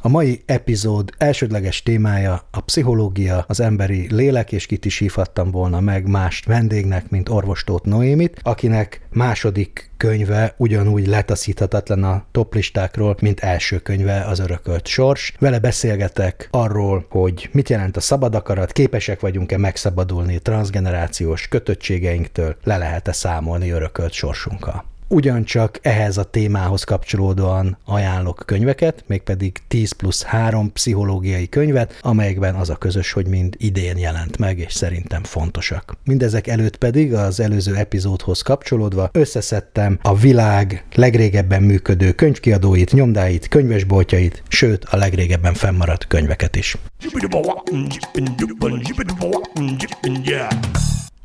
A mai epizód elsődleges témája a pszichológia, az emberi lélek, és kit is hívhattam volna meg mást vendégnek, mint orvostót Noémit, akinek második könyve ugyanúgy letaszíthatatlan a toplistákról, mint első könyve az örökölt sors. Vele beszélgetek arról, hogy mit jelent a szabad akarat, képesek vagyunk-e megszabadulni transgenerációs kötöttségeinktől, le lehet-e számolni örökölt sorsunkkal. Ugyancsak ehhez a témához kapcsolódóan ajánlok könyveket, mégpedig 10 plusz 3 pszichológiai könyvet, amelyekben az a közös, hogy mind idén jelent meg, és szerintem fontosak. Mindezek előtt pedig az előző epizódhoz kapcsolódva összeszedtem a világ legrégebben működő könyvkiadóit, nyomdáit, könyvesboltjait, sőt a legrégebben fennmaradt könyveket is.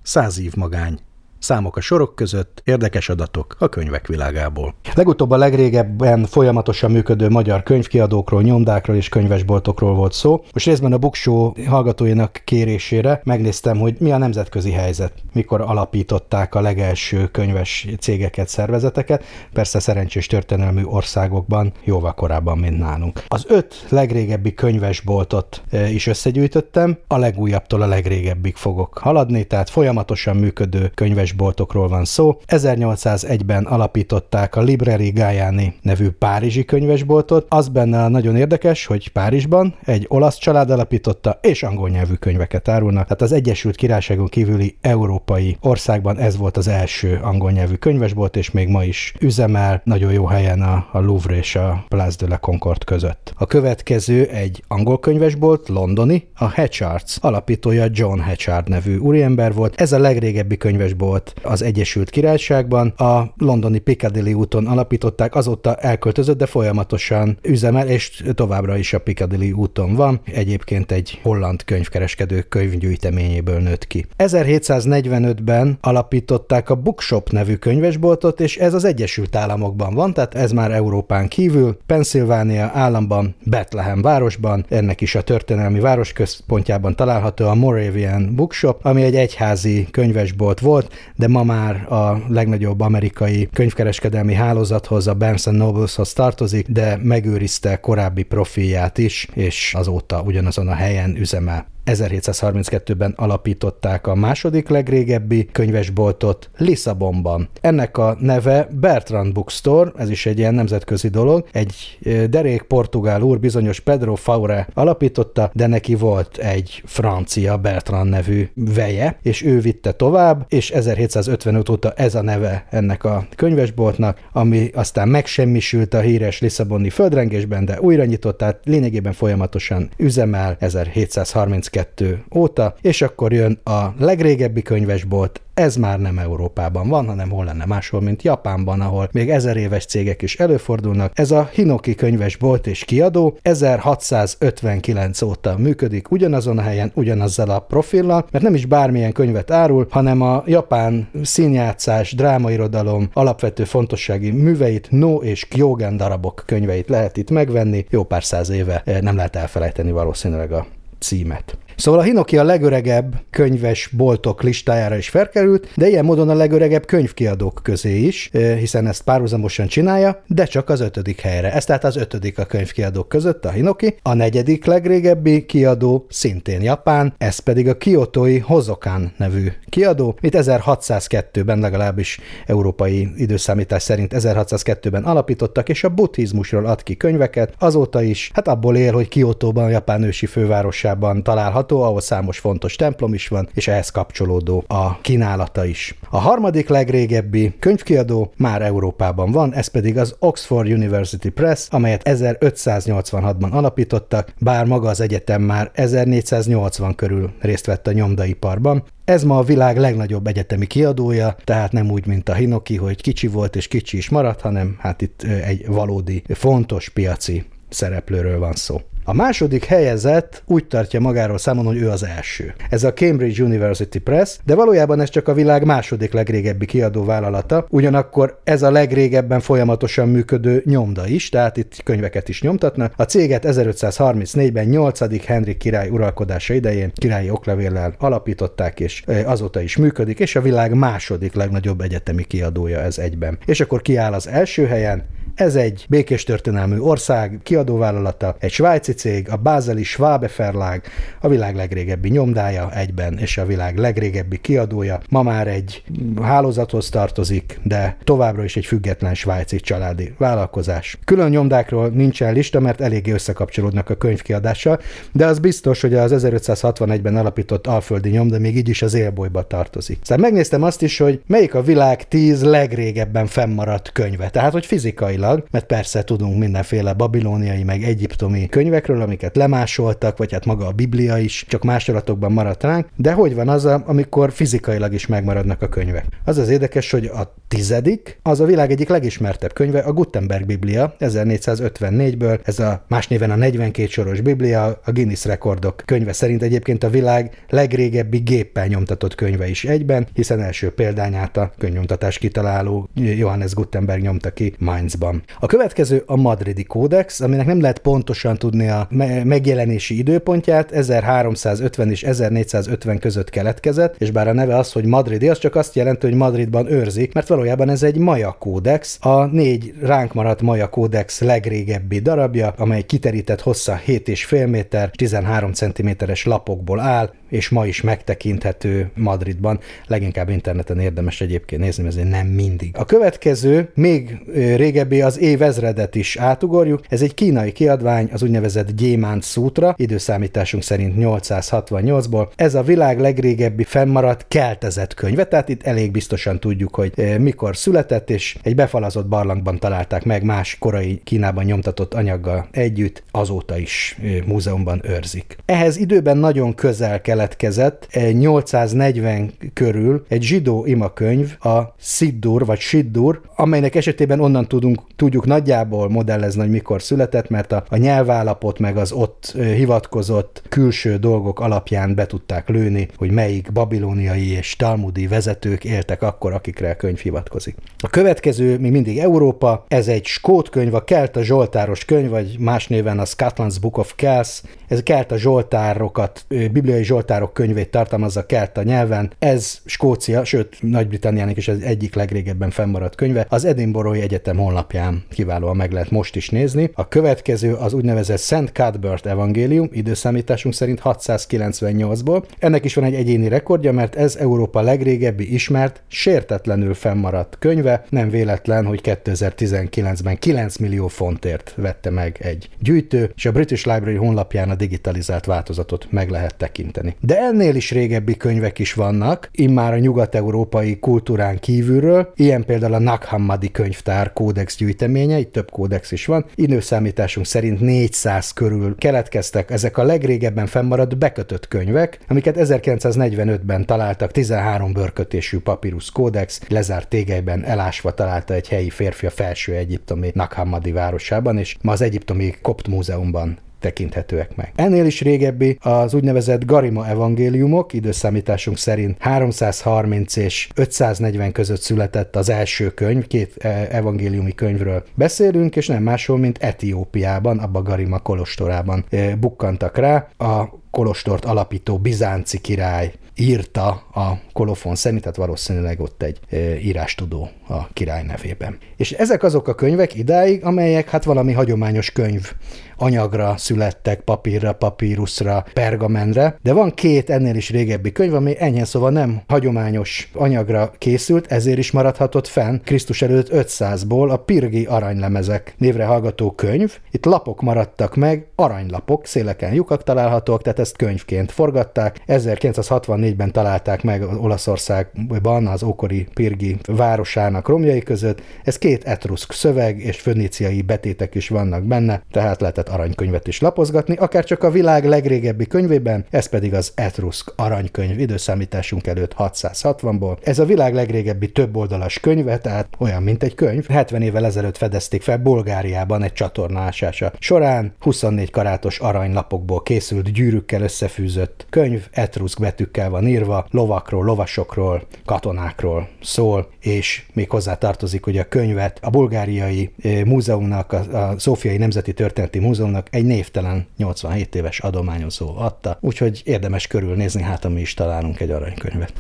Száz év magány Számok a sorok között, érdekes adatok a könyvek világából. Legutóbb a legrégebben folyamatosan működő magyar könyvkiadókról, nyomdákról és könyvesboltokról volt szó. Most részben a Buksó hallgatóinak kérésére megnéztem, hogy mi a nemzetközi helyzet, mikor alapították a legelső könyves cégeket, szervezeteket, persze szerencsés történelmű országokban jóval korábban, mint nálunk. Az öt legrégebbi könyvesboltot e, is összegyűjtöttem, a legújabbtól a legrégebbig fogok haladni, tehát folyamatosan működő könyves könyvesboltokról van szó. 1801-ben alapították a Library Gaiani nevű párizsi könyvesboltot. Az benne nagyon érdekes, hogy Párizsban egy olasz család alapította, és angol nyelvű könyveket árulnak. Tehát az Egyesült Királyságon kívüli európai országban ez volt az első angol nyelvű könyvesbolt, és még ma is üzemel nagyon jó helyen a, a Louvre és a Place de la Concorde között. A következő egy angol könyvesbolt, londoni, a Hatchards alapítója John Hatchard nevű úriember volt. Ez a legrégebbi könyvesbolt volt az Egyesült Királyságban. A londoni Piccadilly úton alapították, azóta elköltözött, de folyamatosan üzemel, és továbbra is a Piccadilly úton van. Egyébként egy holland könyvkereskedő könyvgyűjteményéből nőtt ki. 1745-ben alapították a Bookshop nevű könyvesboltot, és ez az Egyesült Államokban van, tehát ez már Európán kívül, Pennsylvania államban, Bethlehem városban, ennek is a történelmi városközpontjában található a Moravian Bookshop, ami egy egyházi könyvesbolt volt, de ma már a legnagyobb amerikai könyvkereskedelmi hálózathoz, a Barnes Nobleshoz tartozik, de megőrizte korábbi profilját is, és azóta ugyanazon a helyen üzemel. 1732-ben alapították a második legrégebbi könyvesboltot Lisszabonban. Ennek a neve Bertrand Bookstore, ez is egy ilyen nemzetközi dolog. Egy derék portugál úr, bizonyos Pedro Faure alapította, de neki volt egy francia Bertrand nevű veje, és ő vitte tovább, és 1755 óta ez a neve ennek a könyvesboltnak, ami aztán megsemmisült a híres Lisszaboni földrengésben, de újra nyitott, tehát lényegében folyamatosan üzemel 1730 1932 óta, és akkor jön a legrégebbi könyvesbolt, ez már nem Európában van, hanem hol lenne máshol, mint Japánban, ahol még ezer éves cégek is előfordulnak. Ez a Hinoki könyvesbolt és kiadó 1659 óta működik ugyanazon a helyen, ugyanazzal a profillal, mert nem is bármilyen könyvet árul, hanem a japán színjátszás, drámairodalom alapvető fontossági műveit, No és Kyogen darabok könyveit lehet itt megvenni. Jó pár száz éve eh, nem lehet elfelejteni valószínűleg a címet. Szóval a Hinoki a legöregebb könyves boltok listájára is felkerült, de ilyen módon a legöregebb könyvkiadók közé is, hiszen ezt párhuzamosan csinálja, de csak az ötödik helyre. Ez tehát az ötödik a könyvkiadók között, a Hinoki. A negyedik legrégebbi kiadó szintén Japán, ez pedig a Kyoto-i Hozokan nevű kiadó, mit 1602-ben legalábbis európai időszámítás szerint 1602-ben alapítottak, és a buddhizmusról ad ki könyveket, azóta is, hát abból él, hogy Kyoto-ban, Japán ősi fővárosában található található, ahol számos fontos templom is van, és ehhez kapcsolódó a kínálata is. A harmadik legrégebbi könyvkiadó már Európában van, ez pedig az Oxford University Press, amelyet 1586-ban alapítottak, bár maga az egyetem már 1480 körül részt vett a nyomdaiparban. Ez ma a világ legnagyobb egyetemi kiadója, tehát nem úgy, mint a Hinoki, hogy kicsi volt és kicsi is maradt, hanem hát itt egy valódi fontos piaci szereplőről van szó. A második helyezett úgy tartja magáról számon, hogy ő az első. Ez a Cambridge University Press, de valójában ez csak a világ második legrégebbi kiadó vállalata, ugyanakkor ez a legrégebben folyamatosan működő nyomda is, tehát itt könyveket is nyomtatnak. A céget 1534-ben 8. Henrik király uralkodása idején királyi oklevéllel alapították, és azóta is működik, és a világ második legnagyobb egyetemi kiadója ez egyben. És akkor kiáll az első helyen, ez egy békés történelmű ország, kiadóvállalata, egy svájci cég, a Bázeli Schwabe Verlag, a világ legrégebbi nyomdája egyben, és a világ legrégebbi kiadója. Ma már egy hálózathoz tartozik, de továbbra is egy független svájci családi vállalkozás. Külön nyomdákról nincsen lista, mert eléggé összekapcsolódnak a könyvkiadással, de az biztos, hogy az 1561-ben alapított alföldi nyomda még így is az élbolyba tartozik. Szóval megnéztem azt is, hogy melyik a világ tíz legrégebben fennmaradt könyve, tehát hogy fizikailag gyakorlatilag, mert persze tudunk mindenféle babilóniai meg egyiptomi könyvekről, amiket lemásoltak, vagy hát maga a Biblia is, csak másolatokban maradt ránk, de hogy van az, amikor fizikailag is megmaradnak a könyvek? Az az érdekes, hogy a tizedik, az a világ egyik legismertebb könyve, a Gutenberg Biblia 1454-ből, ez a más néven a 42 soros Biblia, a Guinness rekordok könyve szerint egyébként a világ legrégebbi géppel nyomtatott könyve is egyben, hiszen első példányát a könyvnyomtatás kitaláló Johannes Gutenberg nyomta ki Mainzban van. A következő a madridi kódex, aminek nem lehet pontosan tudni a megjelenési időpontját, 1350 és 1450 között keletkezett, és bár a neve az, hogy madridi, az csak azt jelenti, hogy Madridban őrzik, mert valójában ez egy maja kódex, a négy ránk maradt maja kódex legrégebbi darabja, amely kiterített hossza 7,5 méter, 13 cm-es lapokból áll, és ma is megtekinthető Madridban. Leginkább interneten érdemes egyébként nézni, ezért nem mindig. A következő, még régebbi az évezredet is átugorjuk. Ez egy kínai kiadvány, az úgynevezett Gyémánt Szútra, időszámításunk szerint 868-ból. Ez a világ legrégebbi fennmaradt keltezett könyve, tehát itt elég biztosan tudjuk, hogy mikor született, és egy befalazott barlangban találták meg más korai Kínában nyomtatott anyaggal együtt, azóta is múzeumban őrzik. Ehhez időben nagyon közel keletkezett 840 körül egy zsidó imakönyv, a Siddur vagy Siddur, amelynek esetében onnan tudunk, tudjuk nagyjából modellezni, hogy mikor született, mert a, a nyelvállapot meg az ott hivatkozott külső dolgok alapján be tudták lőni, hogy melyik babilóniai és talmudi vezetők éltek akkor, akikre a könyv hivatkozik. A következő még mindig Európa, ez egy skót könyv, a Kelta Zsoltáros könyv, vagy más néven a Scotland's Book of Kells, ez Kelta Zsoltárokat, bibliai Zsoltár Zsoltárok könyvét tartalmazza kelta nyelven. Ez Skócia, sőt Nagy-Britanniának is az egyik legrégebben fennmaradt könyve. Az Edinburghi Egyetem honlapján kiválóan meg lehet most is nézni. A következő az úgynevezett Szent Cuthbert evangélium, időszámításunk szerint 698-ból. Ennek is van egy egyéni rekordja, mert ez Európa legrégebbi ismert, sértetlenül fennmaradt könyve. Nem véletlen, hogy 2019-ben 9 millió fontért vette meg egy gyűjtő, és a British Library honlapján a digitalizált változatot meg lehet tekinteni. De ennél is régebbi könyvek is vannak, immár a nyugat-európai kultúrán kívülről, ilyen például a Naghammadi könyvtár kódex gyűjteménye, itt több kódex is van, időszámításunk szerint 400 körül keletkeztek ezek a legrégebben fennmaradt bekötött könyvek, amiket 1945-ben találtak 13 bőrkötésű papírus kódex, lezárt tégelyben elásva találta egy helyi férfi a felső egyiptomi Naghammadi városában, és ma az egyiptomi Kopt múzeumban tekinthetőek meg. Ennél is régebbi az úgynevezett Garima evangéliumok, időszámításunk szerint 330 és 540 között született az első könyv, két e, evangéliumi könyvről beszélünk, és nem máshol, mint Etiópiában, abba Garima kolostorában e, bukkantak rá. A kolostort alapító bizánci király írta a kolofon szerint, tehát valószínűleg ott egy írástudó a király nevében. És ezek azok a könyvek idáig, amelyek hát valami hagyományos könyv anyagra születtek, papírra, papírusra, pergamentre, de van két ennél is régebbi könyv, ami enyhén szóval nem hagyományos anyagra készült, ezért is maradhatott fenn Krisztus előtt 500-ból a Pirgi aranylemezek névre hallgató könyv. Itt lapok maradtak meg, aranylapok, széleken lyukak találhatók, tehát ezt könyvként forgatták. 1964 3-4-ben találták meg Olaszországban az ókori Pirgi városának romjai között. Ez két etruszk szöveg és föníciai betétek is vannak benne, tehát lehetett aranykönyvet is lapozgatni, akár csak a világ legrégebbi könyvében, ez pedig az etruszk aranykönyv időszámításunk előtt 660-ból. Ez a világ legrégebbi több oldalas könyve, tehát olyan, mint egy könyv. 70 évvel ezelőtt fedezték fel Bulgáriában egy csatorna ásása során 24 karátos aranylapokból készült gyűrűkkel összefűzött könyv, etruszk betűkkel van írva, lovakról, lovasokról, katonákról szól, és még hozzá tartozik, hogy a könyvet a bulgáriai eh, múzeumnak, a, Szófiai Nemzeti Történeti Múzeumnak egy névtelen 87 éves adományozó adta, úgyhogy érdemes körülnézni, hát mi is találunk egy aranykönyvet.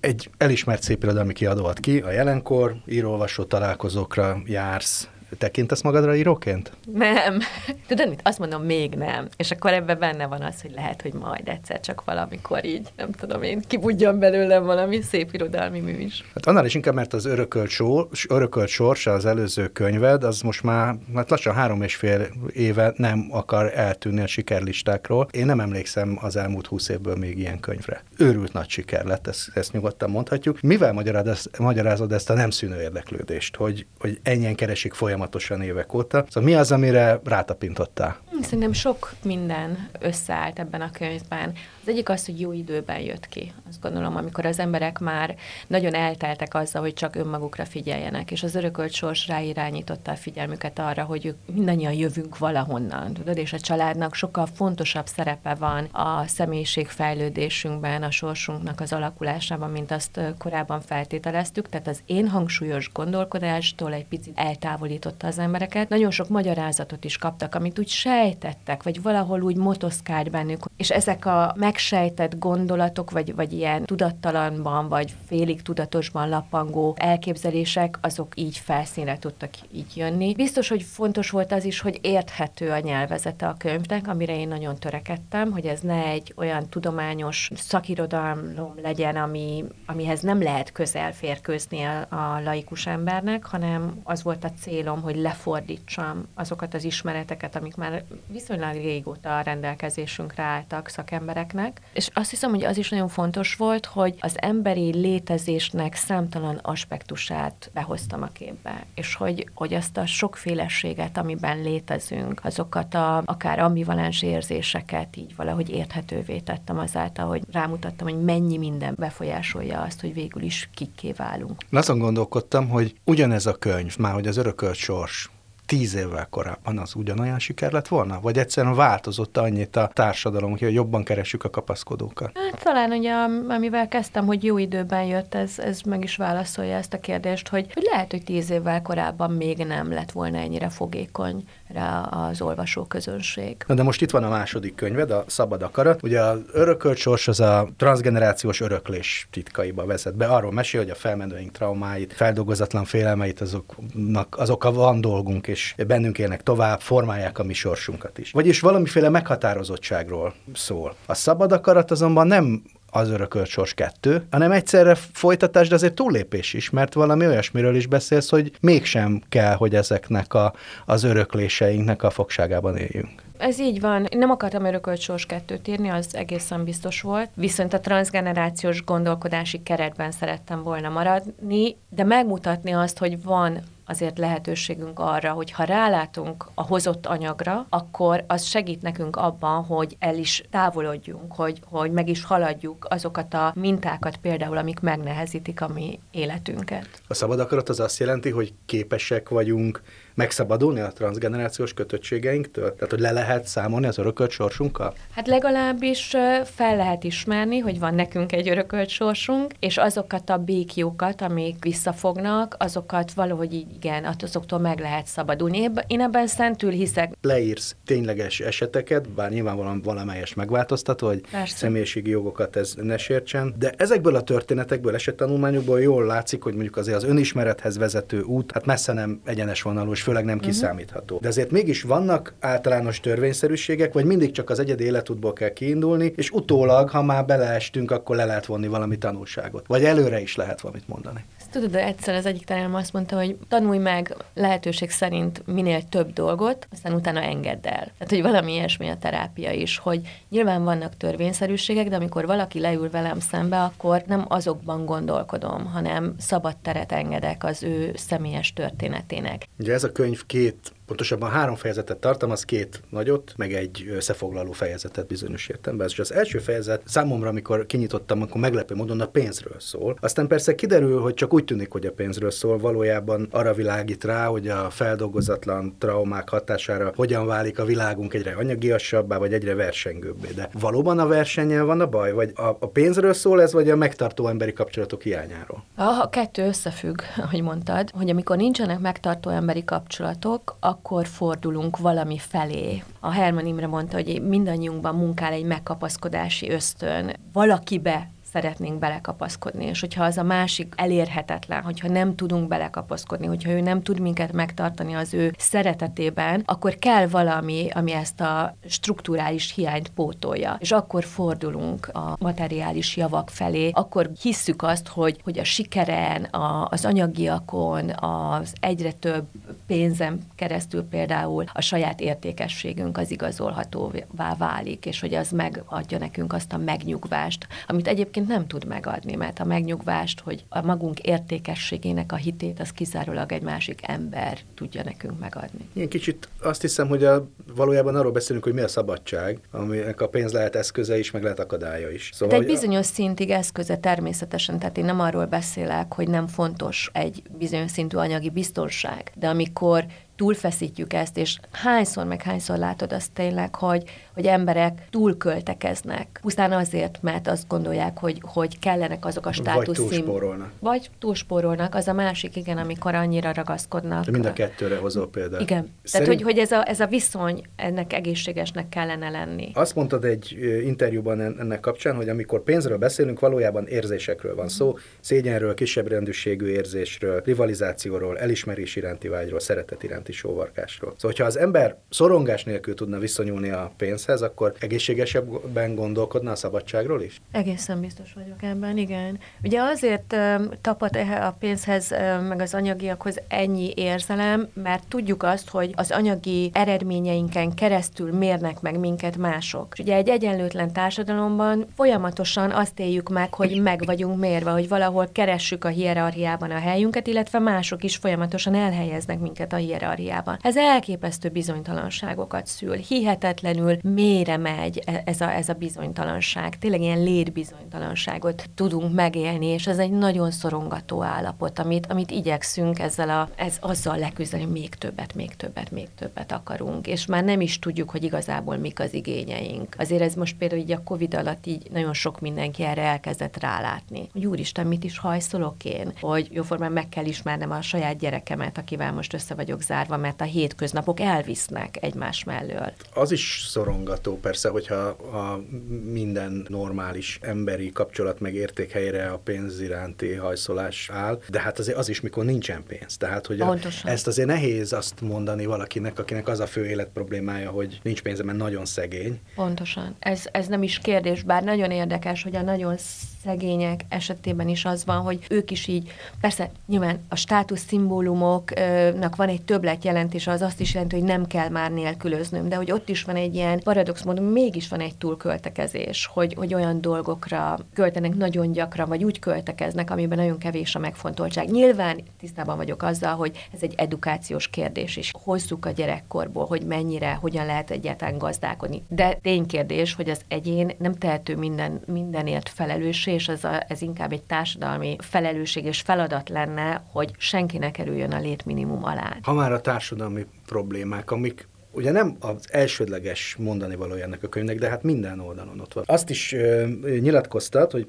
Egy elismert szépirodalmi kiadó ad ki, a jelenkor, írólvasó találkozókra jársz, tekintesz magadra íróként? Nem. Tudod mit? Azt mondom, még nem. És akkor ebben benne van az, hogy lehet, hogy majd egyszer csak valamikor így, nem tudom én, kibudjon belőlem valami szép irodalmi mű is. Hát annál is inkább, mert az örökölt, sors, örökölt sorsa, az előző könyved, az most már hát lassan három és fél éve nem akar eltűnni a sikerlistákról. Én nem emlékszem az elmúlt húsz évből még ilyen könyvre. Őrült nagy siker lett, ezt, ezt nyugodtan mondhatjuk. Mivel magyarázod ezt a nem szűnő érdeklődést, hogy, hogy ennyien keresik folyamatosan folyamatosan évek óta. Szóval mi az, amire rátapintottál? Szerintem sok minden összeállt ebben a könyvben. Az egyik az, hogy jó időben jött ki. Azt gondolom, amikor az emberek már nagyon elteltek azzal, hogy csak önmagukra figyeljenek, és az örökölt sors ráirányította a figyelmüket arra, hogy ők mindannyian jövünk valahonnan, tudod, és a családnak sokkal fontosabb szerepe van a személyiségfejlődésünkben, a sorsunknak az alakulásában, mint azt korábban feltételeztük. Tehát az én hangsúlyos gondolkodástól egy picit eltávolította az embereket. Nagyon sok magyarázatot is kaptak, amit úgy sejtettek, vagy valahol úgy motoszkált bennük, és ezek a meg megsejtett gondolatok, vagy, vagy ilyen tudattalanban, vagy félig tudatosban lappangó elképzelések, azok így felszínre tudtak így jönni. Biztos, hogy fontos volt az is, hogy érthető a nyelvezete a könyvnek, amire én nagyon törekedtem, hogy ez ne egy olyan tudományos szakirodalom legyen, ami, amihez nem lehet közel férkőzni a, a laikus embernek, hanem az volt a célom, hogy lefordítsam azokat az ismereteket, amik már viszonylag régóta a rendelkezésünkre álltak szakembereknek. És azt hiszem, hogy az is nagyon fontos volt, hogy az emberi létezésnek számtalan aspektusát behoztam a képbe, és hogy, hogy azt a sokféleséget, amiben létezünk, azokat a akár ambivalens érzéseket így valahogy érthetővé tettem azáltal, hogy rámutattam, hogy mennyi minden befolyásolja azt, hogy végül is kikké válunk. Azon gondolkodtam, hogy ugyanez a könyv, már hogy az örökölt sors, tíz évvel korábban az ugyanolyan siker lett volna? Vagy egyszerűen változott annyit a társadalom, hogy jobban keressük a kapaszkodókat? Hát talán ugye, amivel kezdtem, hogy jó időben jött, ez, ez meg is válaszolja ezt a kérdést, hogy, hogy lehet, hogy tíz évvel korábban még nem lett volna ennyire fogékony rá az olvasó közönség. Na de most itt van a második könyved, a Szabad Akarat. Ugye az örökölt sors az a transgenerációs öröklés titkaiba vezet be. Arról mesél, hogy a felmenőink traumáit, feldolgozatlan félelmeit azoknak, azokkal van dolgunk, és bennünk élnek tovább, formálják a mi sorsunkat is. Vagyis valamiféle meghatározottságról szól. A szabad akarat azonban nem az örökölt sors kettő, hanem egyszerre folytatás, de azért túllépés is, mert valami olyasmiről is beszélsz, hogy mégsem kell, hogy ezeknek a, az örökléseinknek a fogságában éljünk. Ez így van. Én nem akartam örökölt sors kettőt írni, az egészen biztos volt. Viszont a transgenerációs gondolkodási keretben szerettem volna maradni, de megmutatni azt, hogy van azért lehetőségünk arra, hogy ha rálátunk a hozott anyagra, akkor az segít nekünk abban, hogy el is távolodjunk, hogy, hogy meg is haladjuk azokat a mintákat például, amik megnehezítik a mi életünket. A szabad akarat az azt jelenti, hogy képesek vagyunk megszabadulni a transgenerációs kötöttségeinktől? Tehát, hogy le lehet számolni az örökölt sorsunkkal? Hát legalábbis fel lehet ismerni, hogy van nekünk egy örökölt sorsunk, és azokat a békjókat, amik visszafognak, azokat valahogy így igen, azoktól meg lehet szabadulni. Én ebben szentül hiszek. Leírsz tényleges eseteket, bár nyilvánvalóan valamelyes megváltoztató, hogy Persze. személyiségi jogokat ez ne sértsen, de ezekből a történetekből, esettanulmányokból jól látszik, hogy mondjuk azért az önismerethez vezető út, hát messze nem egyenes vonalú, főleg nem uh-huh. kiszámítható. De azért mégis vannak általános törvényszerűségek, vagy mindig csak az egyedi életútból kell kiindulni, és utólag, ha már beleestünk, akkor le lehet vonni valami tanulságot. Vagy előre is lehet valamit mondani Tudod, egyszer az egyik tanárom azt mondta, hogy tanulj meg lehetőség szerint minél több dolgot, aztán utána engedd el. Tehát, hogy valami ilyesmi a terápia is, hogy nyilván vannak törvényszerűségek, de amikor valaki leül velem szembe, akkor nem azokban gondolkodom, hanem szabad teret engedek az ő személyes történetének. Ugye ez a könyv két pontosabban három fejezetet tartalmaz, két nagyot, meg egy összefoglaló fejezetet bizonyos értelemben. És az első fejezet számomra, amikor kinyitottam, akkor meglepő módon a pénzről szól. Aztán persze kiderül, hogy csak úgy tűnik, hogy a pénzről szól, valójában arra világít rá, hogy a feldolgozatlan traumák hatására hogyan válik a világunk egyre anyagiasabbá, vagy egyre versengőbbé. De valóban a versennyel van a baj, vagy a, a pénzről szól ez, vagy a megtartó emberi kapcsolatok hiányáról? A kettő összefügg, ahogy mondtad, hogy amikor nincsenek megtartó emberi kapcsolatok, akkor fordulunk valami felé. A Herman Imre mondta, hogy mindannyiunkban munkál egy megkapaszkodási ösztön. Valakibe szeretnénk belekapaszkodni, és hogyha az a másik elérhetetlen, hogyha nem tudunk belekapaszkodni, hogyha ő nem tud minket megtartani az ő szeretetében, akkor kell valami, ami ezt a strukturális hiányt pótolja. És akkor fordulunk a materiális javak felé, akkor hisszük azt, hogy, hogy a sikeren, a, az anyagiakon, az egyre több pénzem keresztül például a saját értékességünk az igazolhatóvá válik, és hogy az megadja nekünk azt a megnyugvást, amit egyébként nem tud megadni, mert a megnyugvást, hogy a magunk értékességének a hitét, az kizárólag egy másik ember tudja nekünk megadni. Ilyen kicsit azt hiszem, hogy a, valójában arról beszélünk, hogy mi a szabadság, aminek a pénz lehet eszköze is, meg lehet akadálya is. Szóval, De egy bizonyos szintig eszköze természetesen, tehát én nem arról beszélek, hogy nem fontos egy bizonyos szintű anyagi biztonság, de amikor túlfeszítjük ezt, és hányszor meg hányszor látod azt tényleg, hogy, hogy emberek túlköltekeznek, pusztán azért, mert azt gondolják, hogy, hogy kellenek azok a státusz Vagy túlspórolnak. Vagy túlspórolnak, az a másik, igen, amikor annyira ragaszkodnak. De mind a kettőre hozol példát. Igen, Szerint... tehát hogy, hogy ez, a, ez a viszony ennek egészségesnek kellene lenni. Azt mondtad egy interjúban ennek kapcsán, hogy amikor pénzről beszélünk, valójában érzésekről van szó, szégyenről, kisebb rendűségű érzésről, rivalizációról, elismerés iránti vágyról, szeretet iránti sóvarkásról. Szóval, hogyha az ember szorongás nélkül tudna viszonyulni a pénzhez, akkor egészségesebben gondolkodna a szabadságról is? Egészen biztos vagyok ebben, igen. Ugye azért um, tapad a pénzhez, meg az anyagiakhoz ennyi érzelem, mert tudjuk azt, hogy az anyagi eredményeinken keresztül mérnek meg minket mások. És ugye egy egyenlőtlen társadalomban folyamatosan azt éljük meg, hogy meg vagyunk mérve, hogy valahol keressük a hierarchiában a helyünket, illetve mások is folyamatosan elhelyeznek minket a hierarchiában. Ez elképesztő bizonytalanságokat szül. Hihetetlenül mélyre megy e- ez a, ez a bizonytalanság. Tényleg ilyen létbizonytalanságot tudunk megélni, és ez egy nagyon szorongató állapot, amit, amit igyekszünk ezzel a, ez azzal leküzdeni, hogy még többet, még többet, még többet akarunk, és már nem is tudjuk, hogy igazából mik az igényeink. Azért ez most például így a Covid alatt így nagyon sok mindenki erre elkezdett rálátni. Hogy úristen, mit is hajszolok én? Hogy jóformán meg kell ismernem a saját gyerekemet, akivel most össze vagyok zárva, mert a hétköznapok elvisznek egymás mellől. Az is szorongató persze, hogyha a minden normális emberi kapcsolat meg értékhelyre a pénz iránti hajszolás áll, de hát azért az is, mikor nincsen pénz. Tehát, hogy a, ezt azért nehéz azt mondani valakinek, akinek az a fő élet problémája, hogy nincs pénze, mert nagyon szegény. Pontosan. Ez, ez nem is kérdés, bár nagyon érdekes, hogy a nagyon szegények esetében is az van, hogy ők is így, persze nyilván a státusz szimbólumoknak van egy többlet jelentés, az azt is jelenti, hogy nem kell már nélkülöznöm, de hogy ott is van egy ilyen paradox módon, mégis van egy túlköltekezés, hogy, hogy olyan dolgokra költenek nagyon gyakran, vagy úgy költekeznek, amiben nagyon kevés a megfontoltság. Nyilván tisztában vagyok azzal, hogy ez egy edukációs kérdés, és hozzuk a gyerekkorból, hogy mennyire, hogyan lehet egyáltalán gazdálkodni. De ténykérdés, hogy az egyén nem tehető minden, mindenért felelőssé, és ez, a, ez inkább egy társadalmi felelősség és feladat lenne, hogy senki ne kerüljön a létminimum alá. Ha már a társadalmi problémák, amik ugye nem az elsődleges mondani valója ennek a könyvnek, de hát minden oldalon ott van. Azt is ö, nyilatkoztat, hogy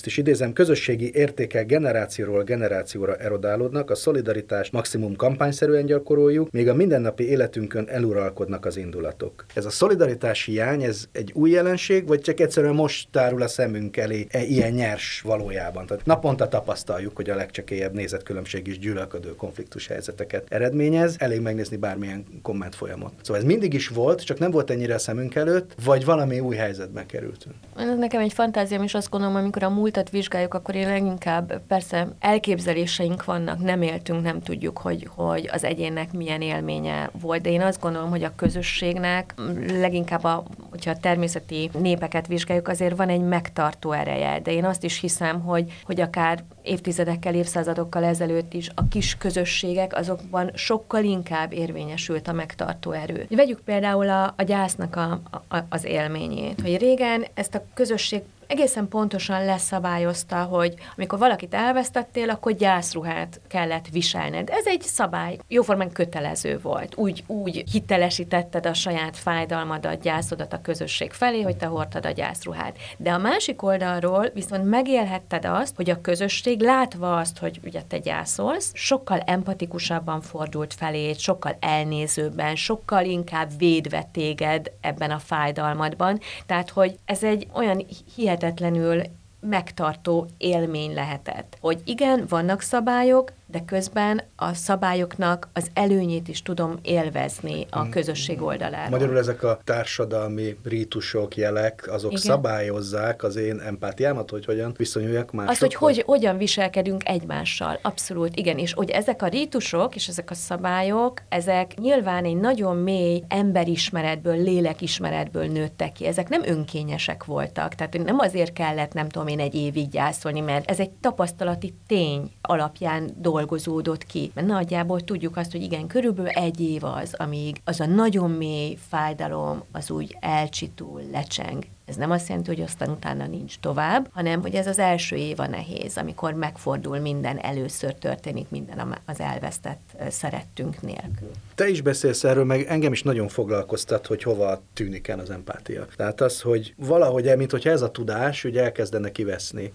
ezt is idézem, közösségi értékek generációról generációra erodálódnak, a szolidaritást maximum kampányszerűen gyakoroljuk, még a mindennapi életünkön eluralkodnak az indulatok. Ez a szolidaritás hiány, ez egy új jelenség, vagy csak egyszerűen most tárul a szemünk elé e, ilyen nyers valójában? Tehát naponta tapasztaljuk, hogy a legcsekélyebb nézetkülönbség is gyűlölködő konfliktus helyzeteket eredményez, elég megnézni bármilyen komment folyamot. Szóval ez mindig is volt, csak nem volt ennyire a szemünk előtt, vagy valami új helyzetbe kerültünk. Nekem egy fantáziám, és azt gondolom, amikor a múlt múltat vizsgáljuk, akkor én leginkább persze elképzeléseink vannak, nem éltünk, nem tudjuk, hogy, hogy az egyénnek milyen élménye volt, de én azt gondolom, hogy a közösségnek leginkább, a, hogyha a természeti népeket vizsgáljuk, azért van egy megtartó ereje, de én azt is hiszem, hogy, hogy akár évtizedekkel, évszázadokkal ezelőtt is a kis közösségek, azokban sokkal inkább érvényesült a megtartó erő. Vegyük például a, a gyásznak a, a, az élményét, hogy régen ezt a közösség egészen pontosan leszabályozta, hogy amikor valakit elvesztettél, akkor gyászruhát kellett viselned. Ez egy szabály, jóformán kötelező volt. Úgy, úgy hitelesítetted a saját fájdalmadat, gyászodat a közösség felé, hogy te hordtad a gyászruhát. De a másik oldalról viszont megélhetted azt, hogy a közösség látva azt, hogy ugye te gyászolsz, sokkal empatikusabban fordult felé, sokkal elnézőbben, sokkal inkább védve téged ebben a fájdalmadban. Tehát, hogy ez egy olyan hihetetlen hihetetlenül megtartó élmény lehetett. Hogy igen, vannak szabályok, de közben a szabályoknak az előnyét is tudom élvezni a hmm. közösség oldaláról. Magyarul ezek a társadalmi rítusok, jelek, azok Igen. szabályozzák az én empátiámat, hogy hogyan viszonyuljak másokhoz? Az, hogy, hogy hogyan viselkedünk egymással, abszolút, igen, és hogy ezek a rítusok és ezek a szabályok, ezek nyilván egy nagyon mély emberismeretből, lélekismeretből nőttek ki. Ezek nem önkényesek voltak, tehát nem azért kellett, nem tudom én, egy évig gyászolni, mert ez egy tapasztalati tény alapján dolgozik dolgozódott ki. Mert nagyjából tudjuk azt, hogy igen, körülbelül egy év az, amíg az a nagyon mély fájdalom az úgy elcsitul, lecseng. Ez nem azt jelenti, hogy aztán utána nincs tovább, hanem hogy ez az első év a nehéz, amikor megfordul minden, először történik minden az elvesztett szerettünk nélkül. Te is beszélsz erről, meg engem is nagyon foglalkoztat, hogy hova tűnik el az empátia. Tehát az, hogy valahogy, mint hogyha ez a tudás, ugye elkezdene kiveszni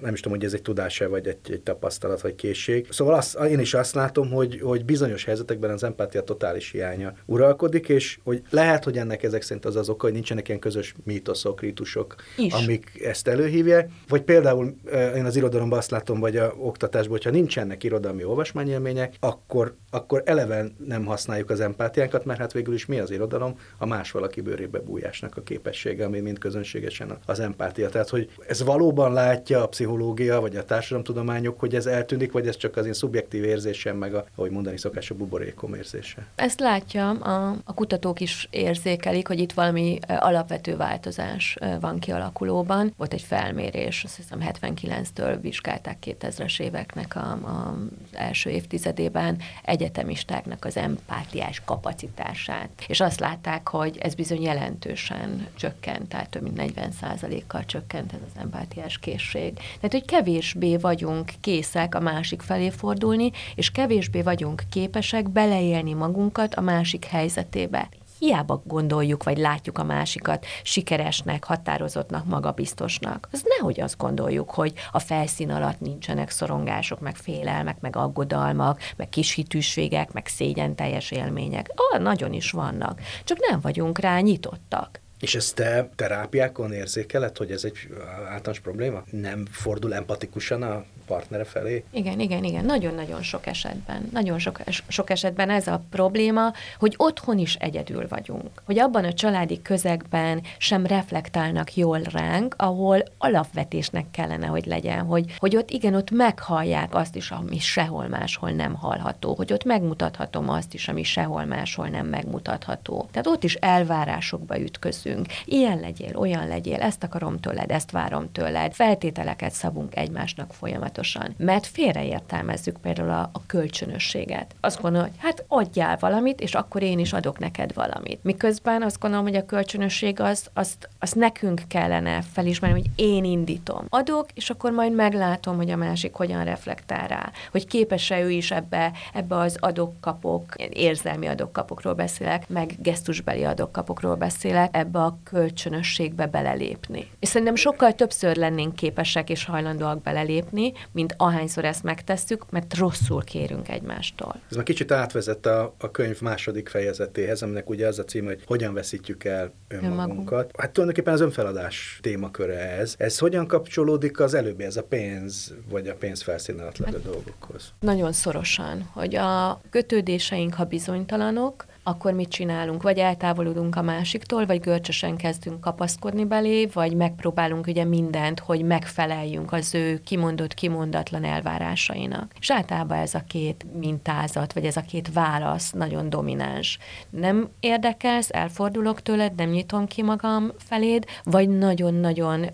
nem is tudom, hogy ez egy tudás vagy egy, egy tapasztalat, vagy készség. Szóval azt, én is azt látom, hogy, hogy bizonyos helyzetekben az empátia totális hiánya uralkodik, és hogy lehet, hogy ennek ezek szerint az az oka, hogy nincsenek ilyen közös mítoszok, rítusok, is. amik ezt előhívják. Vagy például én az irodalomban azt látom, vagy a oktatásban, hogyha nincsenek irodalmi olvasmányélmények, akkor, akkor eleven nem használjuk az empátiánkat, mert hát végül is mi az irodalom? A más valaki bőrébe bújásnak a képessége, ami mind közönségesen az empátia. Tehát, hogy ez valóban látja a pszichológia, vagy a társadalomtudományok, hogy ez eltűnik, vagy ez csak az én szubjektív érzésem, meg a, ahogy mondani szokás, a buborékom érzése? Ezt látja, a, a kutatók is érzékelik, hogy itt valami alapvető változás van kialakulóban. Volt egy felmérés, azt hiszem 79-től vizsgálták 2000-es éveknek a, a első évtizedében egyetemistáknak az empátiás kapacitását. És azt látták, hogy ez bizony jelentősen csökkent, tehát több mint 40% kal csökkent ez az empátiás készség. Tehát, hogy kevésbé vagyunk készek a másik felé fordulni, és kevésbé vagyunk képesek beleélni magunkat a másik helyzetébe hiába gondoljuk, vagy látjuk a másikat sikeresnek, határozottnak, magabiztosnak. Az nehogy azt gondoljuk, hogy a felszín alatt nincsenek szorongások, meg félelmek, meg aggodalmak, meg kishitűségek, meg szégyenteljes élmények. Ah, nagyon is vannak. Csak nem vagyunk rá nyitottak. És ezt te terápiákon érzékeled, hogy ez egy általános probléma? Nem fordul empatikusan a partnere felé? Igen, igen, igen. Nagyon-nagyon sok esetben. Nagyon sok, sok esetben ez a probléma, hogy otthon is egyedül vagyunk. Hogy abban a családi közegben sem reflektálnak jól ránk, ahol alapvetésnek kellene, hogy legyen, hogy, hogy ott igen, ott meghallják azt is, ami sehol máshol nem hallható, hogy ott megmutathatom azt is, ami sehol máshol nem megmutatható. Tehát ott is elvárásokba ütközünk. Ilyen legyél, olyan legyél, ezt akarom tőled, ezt várom tőled. Feltételeket szabunk egymásnak folyamatosan tudatosan, mert félreértelmezzük például a, a kölcsönösséget. Azt gondolom, hogy hát adjál valamit, és akkor én is adok neked valamit. Miközben azt gondolom, hogy a kölcsönösség az, azt, azt nekünk kellene felismerni, hogy én indítom. Adok, és akkor majd meglátom, hogy a másik hogyan reflektál rá, hogy képes-e ő is ebbe, ebbe az adok-kapok, érzelmi adok-kapokról beszélek, meg gesztusbeli adok-kapokról beszélek, ebbe a kölcsönösségbe belelépni. És szerintem sokkal többször lennénk képesek és hajlandóak belelépni, mint ahányszor ezt megtesszük, mert rosszul kérünk egymástól. Ez már kicsit átvezet a, a könyv második fejezetéhez, aminek ugye az a cím, hogy hogyan veszítjük el önmagunkat. Önmagunk. Hát tulajdonképpen az önfeladás témaköre ez. Ez hogyan kapcsolódik az előbbi, ez a pénz, vagy a pénz felszín alatt levő hát, dolgokhoz? Nagyon szorosan, hogy a kötődéseink, ha bizonytalanok, akkor mit csinálunk? Vagy eltávolodunk a másiktól, vagy görcsösen kezdünk kapaszkodni belé, vagy megpróbálunk ugye mindent, hogy megfeleljünk az ő kimondott, kimondatlan elvárásainak. És általában ez a két mintázat, vagy ez a két válasz nagyon domináns. Nem érdekelsz, elfordulok tőled, nem nyitom ki magam feléd, vagy nagyon-nagyon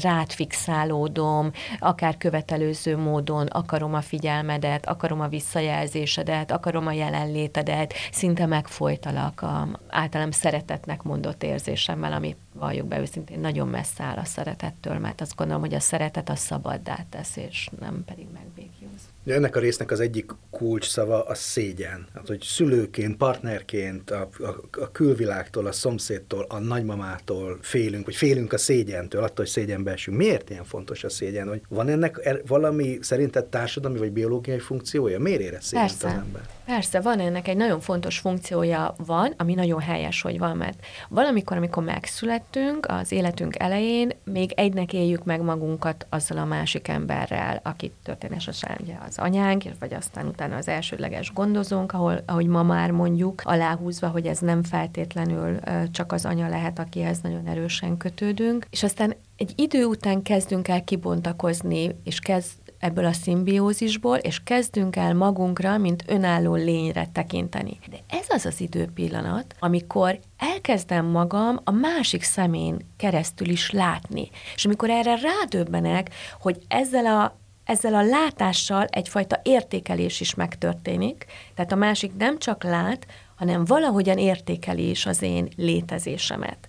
rád fixálódom, akár követelőző módon akarom a figyelmedet, akarom a visszajelzésedet, akarom a jelenlétedet, szinte megfolytalak a általam szeretetnek mondott érzésemmel, ami valljuk be őszintén, nagyon messze áll a szeretettől, mert azt gondolom, hogy a szeretet a szabaddá tesz, és nem pedig megbékjóz. Ennek a résznek az egyik kulcs szava a szégyen. Hát, hogy szülőként, partnerként, a, a, a külvilágtól, a szomszédtól, a nagymamától félünk, vagy félünk a szégyentől, attól, hogy szégyenbe esünk. Miért ilyen fontos a szégyen? Hogy van ennek er, valami szerinted társadalmi vagy biológiai funkciója? Miért érez szégyent Persze. az ember? Persze, van ennek egy nagyon fontos funkciója van, ami nagyon helyes, hogy van, mert valamikor, amikor megszülettünk, az életünk elején, még egynek éljük meg magunkat azzal a másik emberrel, akit történetesen ugye az anyánk, vagy aztán utána az elsődleges gondozónk, ahol, ahogy ma már mondjuk, aláhúzva, hogy ez nem feltétlenül csak az anya lehet, akihez nagyon erősen kötődünk, és aztán egy idő után kezdünk el kibontakozni, és kezd ebből a szimbiózisból, és kezdünk el magunkra, mint önálló lényre tekinteni. De ez az az időpillanat, amikor elkezdem magam a másik szemén keresztül is látni. És amikor erre rádöbbenek, hogy ezzel a ezzel a látással egyfajta értékelés is megtörténik, tehát a másik nem csak lát, hanem valahogyan értékeli is az én létezésemet.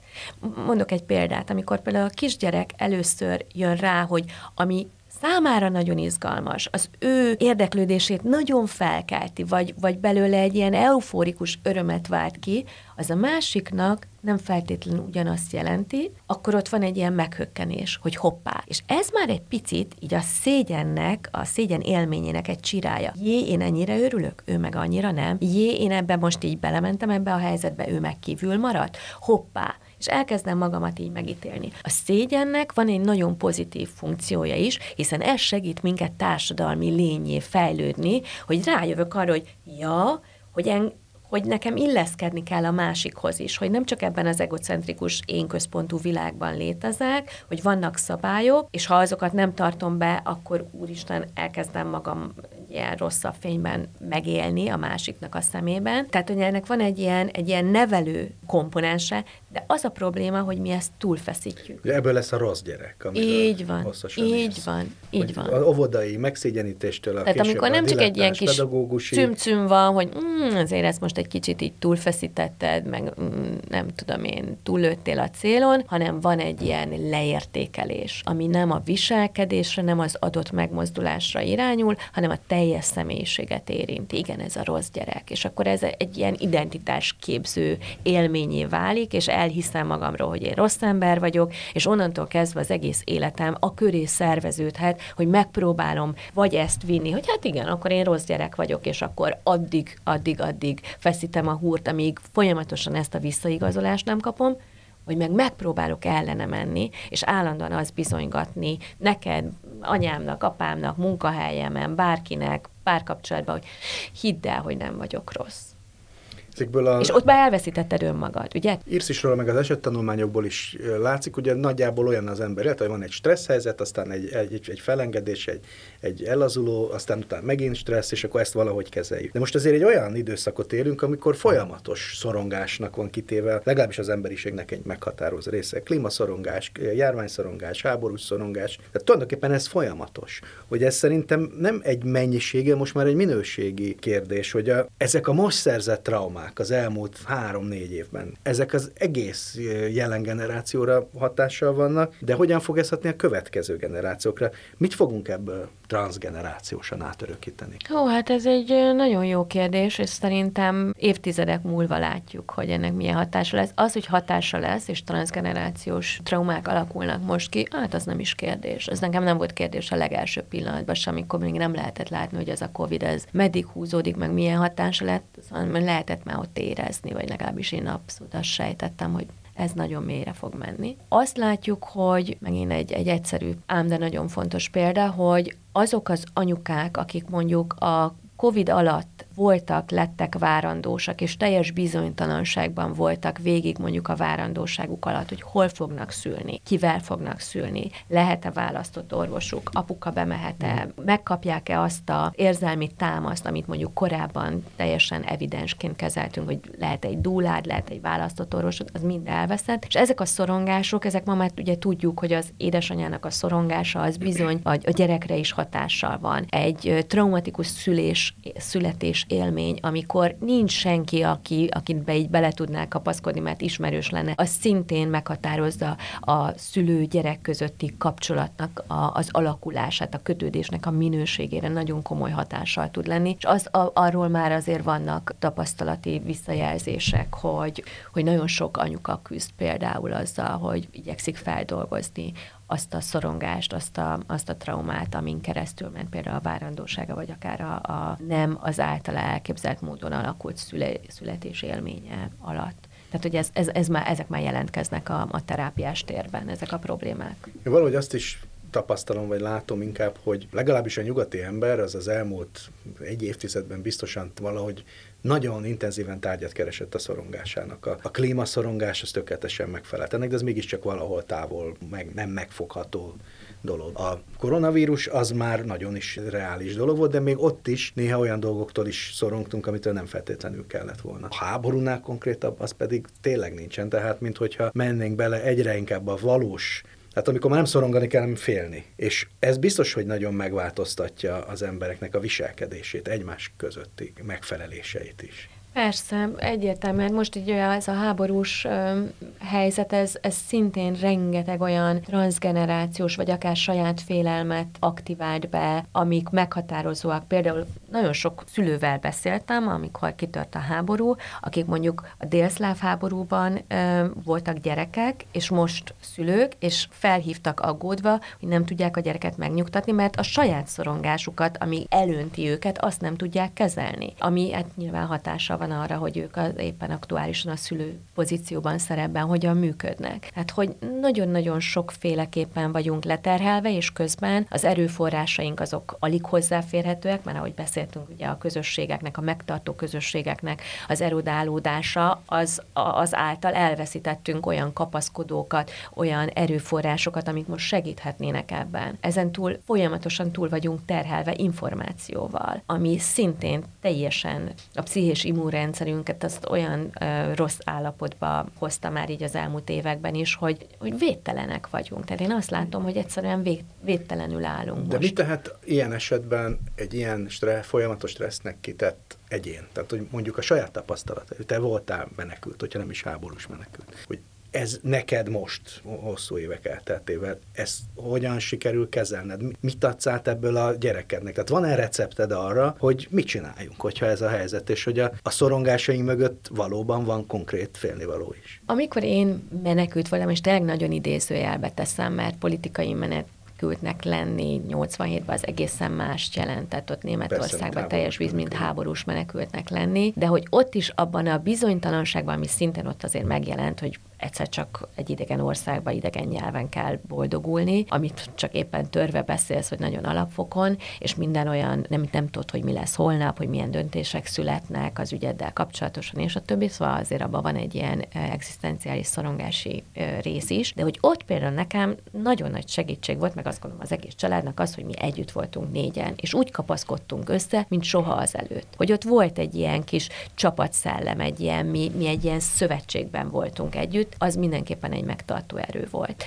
Mondok egy példát, amikor például a kisgyerek először jön rá, hogy ami számára nagyon izgalmas, az ő érdeklődését nagyon felkelti, vagy, vagy belőle egy ilyen eufórikus örömet vált ki, az a másiknak nem feltétlenül ugyanazt jelenti, akkor ott van egy ilyen meghökkenés, hogy hoppá. És ez már egy picit így a szégyennek, a szégyen élményének egy csirája. Jé, én ennyire örülök, ő meg annyira nem. Jé, én ebben most így belementem ebbe a helyzetbe, ő meg kívül maradt. Hoppá, és elkezdem magamat így megítélni. A szégyennek van egy nagyon pozitív funkciója is, hiszen ez segít minket társadalmi lényé fejlődni, hogy rájövök arra, hogy ja, hogy en, hogy nekem illeszkedni kell a másikhoz is, hogy nem csak ebben az egocentrikus én központú világban létezek, hogy vannak szabályok, és ha azokat nem tartom be, akkor úristen elkezdem magam ilyen rosszabb fényben megélni a másiknak a szemében. Tehát, hogy ennek van egy ilyen, egy ilyen nevelő komponense, de az a probléma, hogy mi ezt túlfeszítjük. Ebből lesz a rossz gyerek. Így van, így van, így van. A óvodai megszégyenítéstől a Tehát amikor nem csak egy ilyen kis cümcüm van, hogy mm, azért ezt most egy kicsit így túlfeszítetted, meg mm, nem tudom én, túllőttél a célon, hanem van egy ilyen leértékelés, ami nem a viselkedésre, nem az adott megmozdulásra irányul, hanem a teljes személyiséget érinti. Igen, ez a rossz gyerek. És akkor ez egy ilyen identitásképző élményé válik, és elhiszem magamról, hogy én rossz ember vagyok, és onnantól kezdve az egész életem a köré szerveződhet, hogy megpróbálom vagy ezt vinni, hogy hát igen, akkor én rossz gyerek vagyok, és akkor addig, addig, addig feszítem a húrt, amíg folyamatosan ezt a visszaigazolást nem kapom, hogy meg megpróbálok ellene menni, és állandóan azt bizonygatni neked, anyámnak, apámnak, munkahelyemen, bárkinek, párkapcsolatban, hogy hidd el, hogy nem vagyok rossz. Ezekből a... És ott már elveszítetted önmagad, ugye? Írsz is róla, meg az esettanulmányokból is látszik, ugye nagyjából olyan az ember, hogy van egy stressz helyzet, aztán egy, egy, egy felengedés, egy, egy elazuló, aztán utána megint stressz, és akkor ezt valahogy kezeljük. De most azért egy olyan időszakot élünk, amikor folyamatos szorongásnak van kitéve, legalábbis az emberiségnek egy meghatározó része. Klímaszorongás, járványszorongás, háborús szorongás. Tehát tulajdonképpen ez folyamatos. Hogy ez szerintem nem egy mennyisége, most már egy minőségi kérdés, hogy a, ezek a most szerzett traumák az elmúlt három-négy évben. Ezek az egész jelen generációra hatással vannak, de hogyan fog ez hatni a következő generációkra? Mit fogunk ebből transgenerációsan átörökíteni? Ó, hát ez egy nagyon jó kérdés, és szerintem évtizedek múlva látjuk, hogy ennek milyen hatása lesz. Az, hogy hatása lesz, és transgenerációs traumák alakulnak most ki, hát az nem is kérdés. Ez nekem nem volt kérdés a legelső pillanatban sem, amikor még nem lehetett látni, hogy ez a Covid, ez meddig húzódik, meg milyen hatása lett, szóval lehetett már ott érezni, vagy legalábbis én abszolút azt sejtettem, hogy ez nagyon mélyre fog menni. Azt látjuk, hogy megint egy, egy egyszerű, ám de nagyon fontos példa, hogy azok az anyukák, akik mondjuk a COVID alatt voltak, lettek várandósak, és teljes bizonytalanságban voltak végig mondjuk a várandóságuk alatt, hogy hol fognak szülni, kivel fognak szülni, lehet-e választott orvosuk, apuka bemehet-e, megkapják-e azt a érzelmi támaszt, amit mondjuk korábban teljesen evidensként kezeltünk, hogy lehet egy dúlád, lehet egy választott orvosod, az mind elveszett. És ezek a szorongások, ezek ma már ugye tudjuk, hogy az édesanyának a szorongása az bizony a, a gyerekre is hatással van. Egy traumatikus szülés, születés élmény, amikor nincs senki, aki, be így bele tudná kapaszkodni, mert ismerős lenne, az szintén meghatározza a szülő-gyerek közötti kapcsolatnak a, az alakulását, a kötődésnek a minőségére nagyon komoly hatással tud lenni, és az, a, arról már azért vannak tapasztalati visszajelzések, hogy, hogy nagyon sok anyuka küzd például azzal, hogy igyekszik feldolgozni azt a szorongást, azt a, azt a traumát, amin keresztül ment például a várandósága, vagy akár a, a nem az általa elképzelt módon alakult szüle, születés élménye alatt. Tehát, hogy ez, ez, ez már, ezek már jelentkeznek a, a terápiás térben, ezek a problémák. Én valahogy azt is tapasztalom, vagy látom inkább, hogy legalábbis a nyugati ember az az elmúlt egy évtizedben biztosan valahogy nagyon intenzíven tárgyat keresett a szorongásának. A, a klímaszorongás az tökéletesen megfelelt ennek, de ez mégiscsak valahol távol, meg nem megfogható dolog. A koronavírus az már nagyon is reális dolog volt, de még ott is néha olyan dolgoktól is szorongtunk, amitől nem feltétlenül kellett volna. A háborúnál konkrétabb, az pedig tényleg nincsen, tehát minthogyha mennénk bele egyre inkább a valós tehát amikor már nem szorongani kell, hanem félni. És ez biztos, hogy nagyon megváltoztatja az embereknek a viselkedését, egymás közötti megfeleléseit is. Persze, egyértelműen most így ez a háborús ö, helyzet, ez, ez szintén rengeteg olyan transgenerációs, vagy akár saját félelmet aktivált be, amik meghatározóak. Például nagyon sok szülővel beszéltem, amikor kitört a háború, akik mondjuk a délszláv háborúban ö, voltak gyerekek, és most szülők, és felhívtak aggódva, hogy nem tudják a gyereket megnyugtatni, mert a saját szorongásukat, ami elönti őket, azt nem tudják kezelni, ami hát nyilván hatása van van arra, hogy ők az éppen aktuálisan a szülő pozícióban, szerepben hogyan működnek. Hát, hogy nagyon-nagyon sokféleképpen vagyunk leterhelve, és közben az erőforrásaink azok alig hozzáférhetőek, mert ahogy beszéltünk, ugye a közösségeknek, a megtartó közösségeknek az erodálódása, az, az által elveszítettünk olyan kapaszkodókat, olyan erőforrásokat, amik most segíthetnének ebben. Ezen túl folyamatosan túl vagyunk terhelve információval, ami szintén teljesen a pszichés immun rendszerünket azt olyan ö, rossz állapotba hozta már így az elmúlt években is, hogy, hogy védtelenek vagyunk. Tehát én azt látom, hogy egyszerűen vég, védtelenül állunk De most. mit tehet ilyen esetben egy ilyen stressz, folyamatos stressznek kitett egyén? Tehát, hogy mondjuk a saját tapasztalat, te voltál menekült, hogyha nem is háborús menekült, hogy ez neked most, hosszú évek elteltével, ezt hogyan sikerül kezelned? Mit adsz át ebből a gyerekednek? Tehát van-e recepted arra, hogy mit csináljunk, hogyha ez a helyzet, és hogy a, a szorongásaink mögött valóban van konkrét félnivaló is? Amikor én menekült voltam, és tényleg nagyon idézőjelbe teszem, mert politikai menet menekültnek lenni 87-ben az egészen más jelentett ott Németországban teljes víz, mint háborús menekültnek lenni, de hogy ott is abban a bizonytalanságban, ami szintén ott azért megjelent, hogy egyszer csak egy idegen országba idegen nyelven kell boldogulni, amit csak éppen törve beszélsz, hogy nagyon alapfokon, és minden olyan, nem, nem tudod, hogy mi lesz holnap, hogy milyen döntések születnek az ügyeddel kapcsolatosan, és a többi, szóval azért abban van egy ilyen egzisztenciális szorongási rész is, de hogy ott például nekem nagyon nagy segítség volt, meg azt gondolom az egész családnak az, hogy mi együtt voltunk négyen, és úgy kapaszkodtunk össze, mint soha az előtt. Hogy ott volt egy ilyen kis csapatszellem, egy ilyen, mi, mi egy ilyen szövetségben voltunk együtt, az mindenképpen egy megtartó erő volt.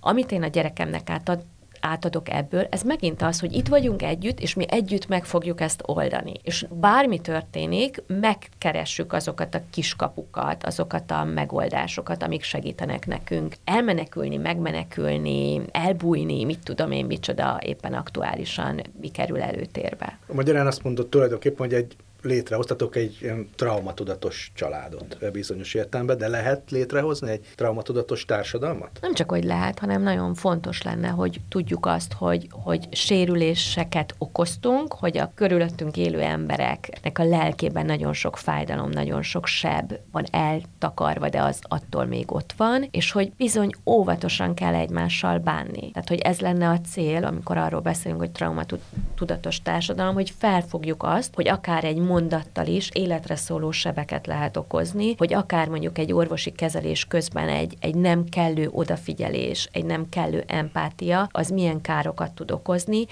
Amit én a gyerekemnek átad, átadok ebből, ez megint az, hogy itt vagyunk együtt, és mi együtt meg fogjuk ezt oldani. És bármi történik, megkeressük azokat a kiskapukat, azokat a megoldásokat, amik segítenek nekünk elmenekülni, megmenekülni, elbújni, mit tudom én, micsoda éppen aktuálisan mi kerül előtérbe. Magyarán azt mondott tulajdonképpen, hogy egy létrehoztatok egy traumatudatos családot bizonyos értelemben, de lehet létrehozni egy traumatudatos társadalmat? Nem csak, hogy lehet, hanem nagyon fontos lenne, hogy tudjuk azt, hogy, hogy sérüléseket okoztunk, hogy a körülöttünk élő embereknek a lelkében nagyon sok fájdalom, nagyon sok seb van eltakarva, de az attól még ott van, és hogy bizony óvatosan kell egymással bánni. Tehát, hogy ez lenne a cél, amikor arról beszélünk, hogy traumatudatos társadalom, hogy felfogjuk azt, hogy akár egy mondattal is életre szóló sebeket lehet okozni, hogy akár mondjuk egy orvosi kezelés közben egy, egy nem kellő odafigyelés, egy nem kellő empátia, az milyen károkat tud okozni,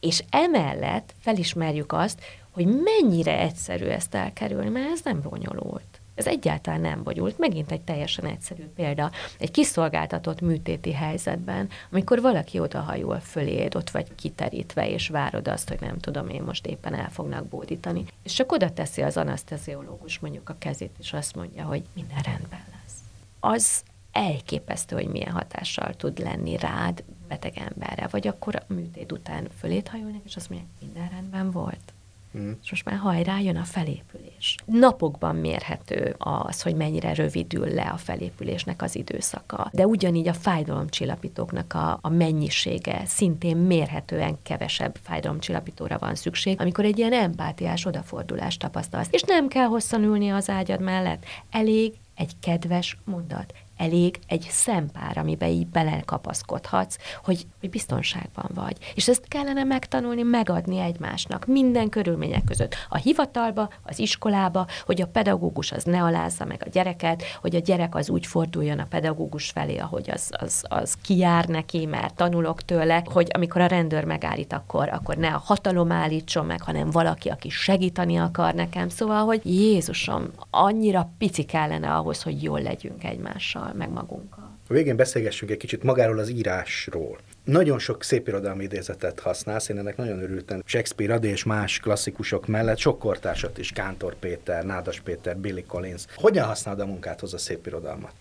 és emellett felismerjük azt, hogy mennyire egyszerű ezt elkerülni, mert ez nem bonyolult. Ez egyáltalán nem bonyolult. Megint egy teljesen egyszerű példa. Egy kiszolgáltatott műtéti helyzetben, amikor valaki odahajol föléd, ott vagy kiterítve, és várod azt, hogy nem tudom, én most éppen el fognak bódítani. És csak oda teszi az anaszteziológus mondjuk a kezét, és azt mondja, hogy minden rendben lesz. Az elképesztő, hogy milyen hatással tud lenni rád, beteg emberre, vagy akkor a műtét után fölét hajolnak, és azt mondják, minden rendben volt. Mm. És most már hajrá jön a felépülés. Napokban mérhető az, hogy mennyire rövidül le a felépülésnek az időszaka. De ugyanígy a fájdalomcsillapítóknak a, a mennyisége szintén mérhetően kevesebb fájdalomcsillapítóra van szükség, amikor egy ilyen empátiás odafordulást tapasztalsz. És nem kell hosszan ülni az ágyad mellett. Elég egy kedves mondat, elég egy szempár, amiben így belekapaszkodhatsz, hogy, hogy biztonságban vagy. És ezt kellene megtanulni, megadni egymásnak minden körülmények között. A hivatalba, az iskolába, hogy a pedagógus az ne alázza meg a gyereket, hogy a gyerek az úgy forduljon a pedagógus felé, ahogy az, az, az kijár neki, mert tanulok tőle, hogy amikor a rendőr megállít, akkor, akkor ne a hatalom állítson meg, hanem valaki, aki segíteni akar nekem. Szóval, hogy Jézusom, annyira pici kellene ahhoz, hogy jól legyünk egymással meg magunkkal. A végén beszélgessünk egy kicsit magáról az írásról. Nagyon sok szépirodalmi idézetet használsz, én ennek nagyon örültem. Shakespeare Adi és más klasszikusok mellett sok kortársat is, Kántor Péter, Nádas Péter, Billy Collins. Hogyan használod a munkádhoz a szépirodalmat?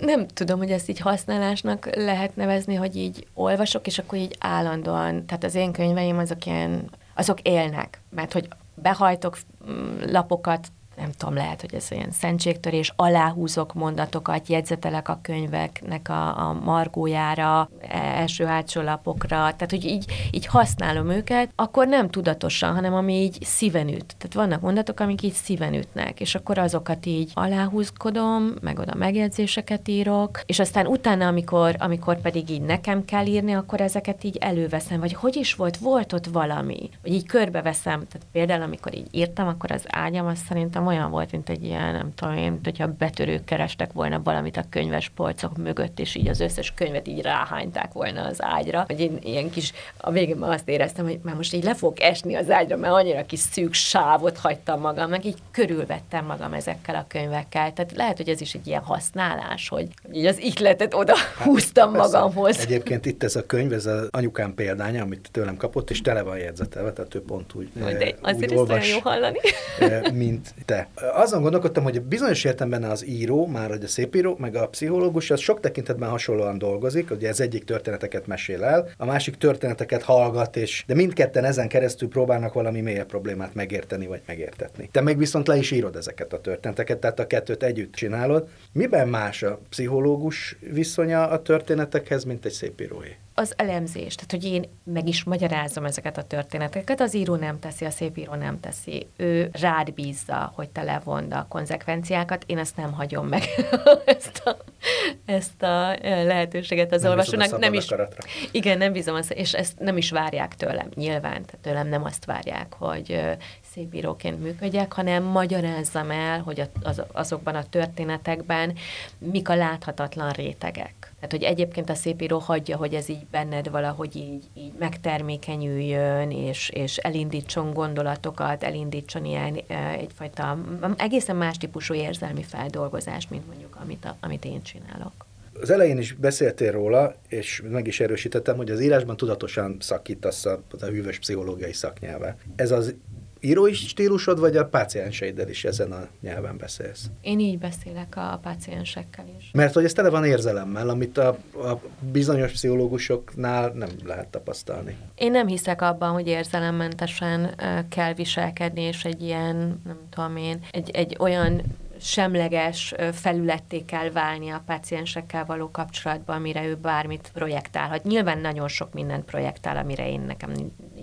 Nem tudom, hogy ezt így használásnak lehet nevezni, hogy így olvasok, és akkor így állandóan, tehát az én könyveim azok ilyen, azok élnek, mert hogy behajtok mm, lapokat, nem tudom, lehet, hogy ez olyan szentségtörés, aláhúzok mondatokat, jegyzetelek a könyveknek a, a margójára, első-hátsó lapokra, tehát hogy így, így használom őket, akkor nem tudatosan, hanem ami így szíven üt. Tehát vannak mondatok, amik így szíven ütnek, és akkor azokat így aláhúzkodom, meg oda megjegyzéseket írok, és aztán utána, amikor, amikor pedig így nekem kell írni, akkor ezeket így előveszem, vagy hogy is volt, volt ott valami, vagy így körbeveszem. Tehát például, amikor így írtam, akkor az ágyam azt szerintem olyan volt, mint egy ilyen, nem tudom én, mint hogyha betörők kerestek volna valamit a könyves polcok mögött, és így az összes könyvet így ráhányták volna az ágyra. Hogy én ilyen kis, a végén már azt éreztem, hogy már most így le fog esni az ágyra, mert annyira kis szűk sávot hagytam magam, meg így körülvettem magam ezekkel a könyvekkel. Tehát lehet, hogy ez is egy ilyen használás, hogy így az ihletet oda hát, húztam persze. magamhoz. Egyébként itt ez a könyv, ez az anyukám példánya, amit tőlem kapott, és tele van jegyzetelve, tehát ő pont úgy, de eh, azért úgy olvas, jó hallani. Eh, mint te te. Azon gondolkodtam, hogy bizonyos értelemben az író, már hogy a szépíró, meg a pszichológus, az sok tekintetben hasonlóan dolgozik, ugye ez egyik történeteket mesél el, a másik történeteket hallgat, és de mindketten ezen keresztül próbálnak valami mélyebb problémát megérteni vagy megértetni. Te meg viszont le is írod ezeket a történeteket, tehát a kettőt együtt csinálod. Miben más a pszichológus viszonya a történetekhez, mint egy szépíróé? Az elemzés, tehát hogy én meg is magyarázom ezeket a történeteket, az író nem teszi, a szép író nem teszi. Ő rád bízza, hogy te levond a konzekvenciákat, én ezt nem hagyom meg, ezt, a, ezt a lehetőséget az nem olvasónak. Nem is, igen, nem bízom, azt, és ezt nem is várják tőlem, nyilván, tőlem nem azt várják, hogy szép íróként működjek, hanem magyarázzam el, hogy az, azokban a történetekben mik a láthatatlan rétegek. Tehát, hogy egyébként a szépíró hagyja, hogy ez így benned valahogy így, így megtermékenyüljön, és, és elindítson gondolatokat, elindítson ilyen egyfajta egészen más típusú érzelmi feldolgozást, mint mondjuk amit, a, amit én csinálok. Az elején is beszéltél róla, és meg is erősítettem, hogy az írásban tudatosan szakítasz a, a hűvös pszichológiai szaknyelve. Ez az írói stílusod, vagy a pácienseiddel is ezen a nyelven beszélsz? Én így beszélek a páciensekkel is. Mert hogy ez tele van érzelemmel, amit a, a bizonyos pszichológusoknál nem lehet tapasztalni. Én nem hiszek abban, hogy érzelemmentesen kell viselkedni, és egy ilyen, nem tudom én, egy, egy olyan semleges felületté kell válni a páciensekkel való kapcsolatban, amire ő bármit projektálhat. Nyilván nagyon sok mindent projektál, amire én nekem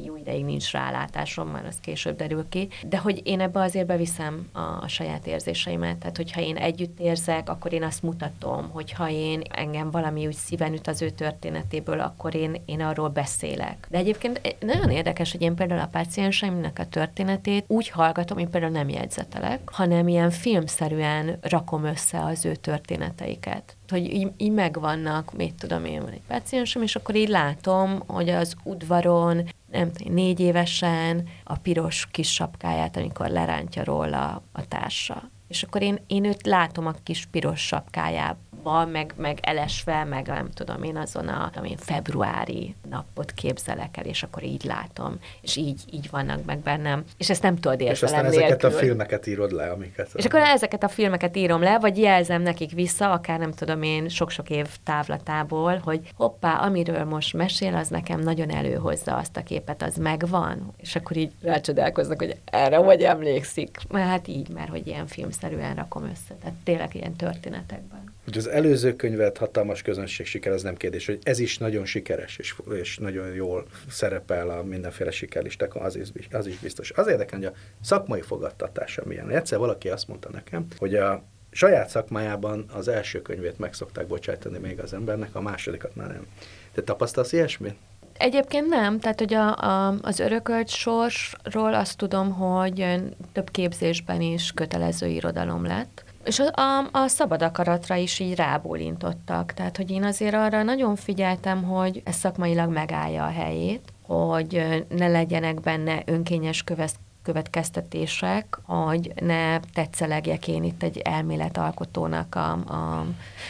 jó ideig nincs rálátásom, már az később derül ki, de hogy én ebbe azért beviszem a, a saját érzéseimet, tehát hogyha én együtt érzek, akkor én azt mutatom, hogyha én engem valami úgy szíven üt az ő történetéből, akkor én, én arról beszélek. De egyébként nagyon érdekes, hogy én például a pácienseimnek a történetét úgy hallgatom, én például nem jegyzetelek, hanem ilyen filmszerűen rakom össze az ő történeteiket hogy így, így megvannak, mit tudom én, van egy páciensem, és akkor így látom, hogy az udvaron, nem négy évesen a piros kis sapkáját, amikor lerántja róla a társa. És akkor én, én őt látom a kis piros sapkájában, napban, meg, meg elesve, meg nem tudom én azon a én, februári napot képzelek el, és akkor így látom, és így, így vannak meg bennem, és ezt nem tudod értelem És aztán nélkül. ezeket a filmeket írod le, amiket... És akkor ezeket a filmeket írom le, vagy jelzem nekik vissza, akár nem tudom én sok-sok év távlatából, hogy hoppá, amiről most mesél, az nekem nagyon előhozza azt a képet, az megvan, és akkor így rácsodálkoznak, hogy erre vagy emlékszik. Mert hát így, mert hogy ilyen filmszerűen rakom össze, tehát tényleg ilyen történetekben. Hogy az előző könyvet hatalmas közönség siker, az nem kérdés, hogy ez is nagyon sikeres, és, és nagyon jól szerepel a mindenféle sikerlistákon, az is, az is biztos. Az érdekel, hogy a szakmai fogadtatása milyen. Egyszer valaki azt mondta nekem, hogy a saját szakmájában az első könyvét meg szokták bocsájtani még az embernek, a másodikat már nem. Te tapasztalsz ilyesmit? Egyébként nem, tehát hogy a, a, az örökölt sorsról azt tudom, hogy több képzésben is kötelező irodalom lett, és a, a, a szabad akaratra is így rábólintottak. Tehát, hogy én azért arra nagyon figyeltem, hogy ez szakmailag megállja a helyét, hogy ne legyenek benne önkényes követ, következtetések, hogy ne tetszelegjek én itt egy elméletalkotónak a, a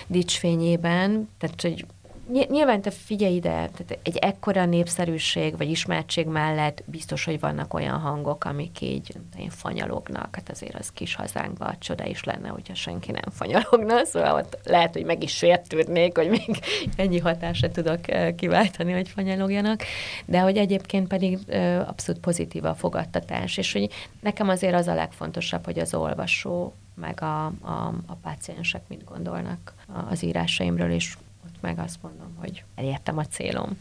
dicsfényében, tehát hogy Nyilván te figyelj ide, tehát egy ekkora népszerűség vagy ismertség mellett biztos, hogy vannak olyan hangok, amik így én fanyalognak. Hát azért az kis hazánkban csoda is lenne, hogyha senki nem fanyalogna, szóval ott lehet, hogy meg is sértődnék, hogy még ennyi hatásra tudok kiváltani, hogy fanyalogjanak, de hogy egyébként pedig abszolút pozitív a fogadtatás, és hogy nekem azért az a legfontosabb, hogy az olvasó meg a, a, a páciensek mit gondolnak az írásaimról, és meg azt mondom, hogy elértem a célom.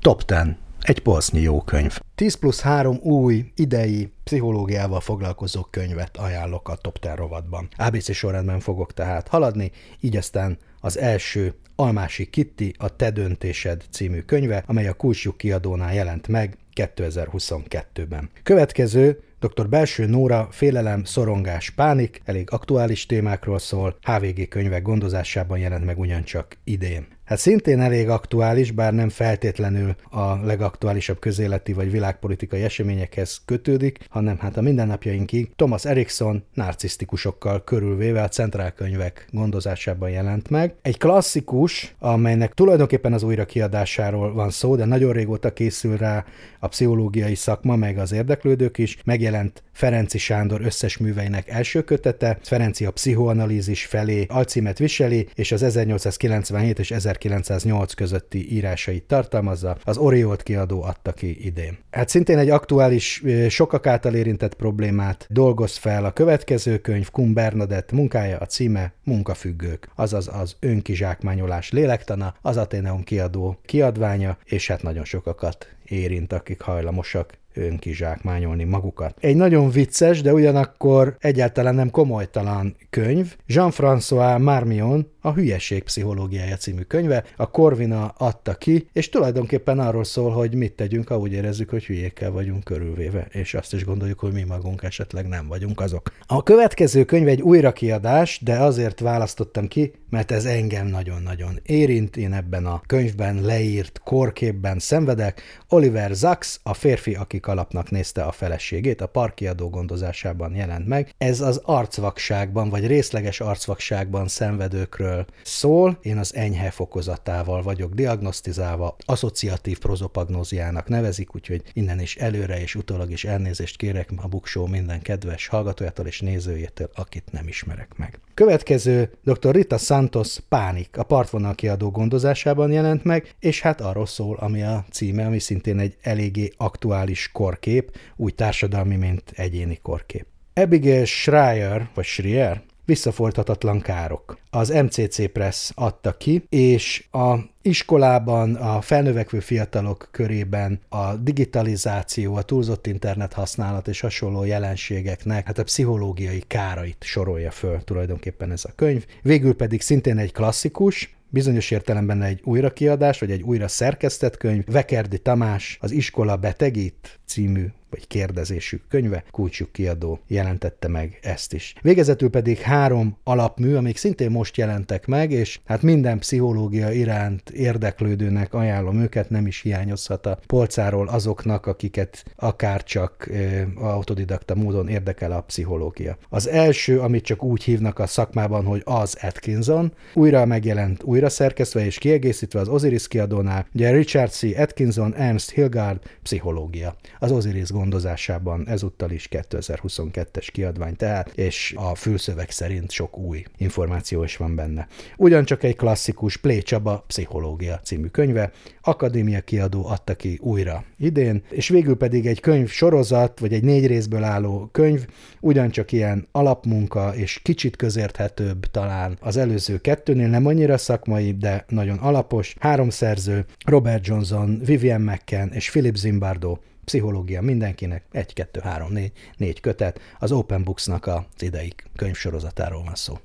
Top 10. Egy polsznyi jó könyv. 10 plusz 3 új, idei, pszichológiával foglalkozó könyvet ajánlok a Top 10 rovatban. ABC sorrendben fogok tehát haladni, így aztán az első Almási Kitti, a Te döntésed című könyve, amely a Kulcsjuk kiadónál jelent meg 2022-ben. Következő Dr. Belső Nóra Félelem, Szorongás, Pánik elég aktuális témákról szól, HVG könyvek gondozásában jelent meg ugyancsak idén. Hát szintén elég aktuális, bár nem feltétlenül a legaktuálisabb közéleti vagy világpolitikai eseményekhez kötődik, hanem hát a mindennapjainkig Thomas Erikson narcisztikusokkal körülvéve a centrálkönyvek gondozásában jelent meg. Egy klasszikus, amelynek tulajdonképpen az újrakiadásáról van szó, de nagyon régóta készül rá a pszichológiai szakma, meg az érdeklődők is, megjelent Ferenci Sándor összes műveinek első kötete, Ferenci a pszichoanalízis felé alcímet viseli, és az 1897 és 1908 közötti írásait tartalmazza, az Oriolt kiadó adta ki idén. Hát szintén egy aktuális, sokak által érintett problémát dolgoz fel a következő könyv, Kum Bernadett munkája, a címe Munkafüggők, azaz az önkizsákmányolás lélektana, az Ateneum kiadó kiadványa, és hát nagyon sokakat érint, akik hajlamosak önkizsákmányolni magukat. Egy nagyon vicces, de ugyanakkor egyáltalán nem komolytalan könyv, Jean-François Marmion a Hülyeség pszichológiája című könyve, a Corvina adta ki, és tulajdonképpen arról szól, hogy mit tegyünk, ha úgy érezzük, hogy hülyékkel vagyunk körülvéve, és azt is gondoljuk, hogy mi magunk esetleg nem vagyunk azok. A következő könyv egy újrakiadás, de azért választottam ki, mert ez engem nagyon-nagyon érint, én ebben a könyvben leírt korképben szenvedek. Oliver Zax, a férfi, aki kalapnak nézte a feleségét, a parkiadó gondozásában jelent meg. Ez az arcvakságban, vagy részleges arcvakságban szenvedőkről szól. Én az enyhe fokozatával vagyok diagnosztizálva, asszociatív prozopagnóziának nevezik, úgyhogy innen is előre és utólag is elnézést kérek a Buksó minden kedves hallgatójától és nézőjétől, akit nem ismerek meg. Következő dr. Rita Santos Pánik a partvonal kiadó gondozásában jelent meg, és hát arról szól, ami a címe, ami szintén egy eléggé aktuális korkép, úgy társadalmi, mint egyéni korkép. Abigail Schreier, vagy Schreier, Visszafordhatatlan károk. Az MCC Press adta ki, és a iskolában, a felnövekvő fiatalok körében a digitalizáció, a túlzott internet használat és hasonló jelenségeknek hát a pszichológiai kárait sorolja föl tulajdonképpen ez a könyv. Végül pedig szintén egy klasszikus, bizonyos értelemben egy újrakiadás, vagy egy újra szerkesztett könyv, Vekerdi Tamás, az iskola betegít című vagy kérdezésű könyve, kulcsuk kiadó jelentette meg ezt is. Végezetül pedig három alapmű, amik szintén most jelentek meg, és hát minden pszichológia iránt érdeklődőnek ajánlom őket, nem is hiányozhat a polcáról azoknak, akiket akár csak e, autodidakta módon érdekel a pszichológia. Az első, amit csak úgy hívnak a szakmában, hogy az Atkinson, újra megjelent, újra szerkesztve és kiegészítve az Osiris kiadónál, ugye Richard C. Atkinson, Ernst Hilgard, pszichológia. Az Osiris gondozásában ezúttal is 2022-es kiadvány tehát, és a fülszöveg szerint sok új információ is van benne. Ugyancsak egy klasszikus Plé Csaba Pszichológia című könyve, Akadémia kiadó adta ki újra idén, és végül pedig egy könyv sorozat, vagy egy négy részből álló könyv, ugyancsak ilyen alapmunka, és kicsit közérthetőbb talán az előző kettőnél, nem annyira szakmai, de nagyon alapos. Három szerző, Robert Johnson, Vivian McCann és Philip Zimbardo pszichológia mindenkinek, egy, kettő, három, négy, négy kötet, az Open Books-nak az idei könyvsorozatáról van szó.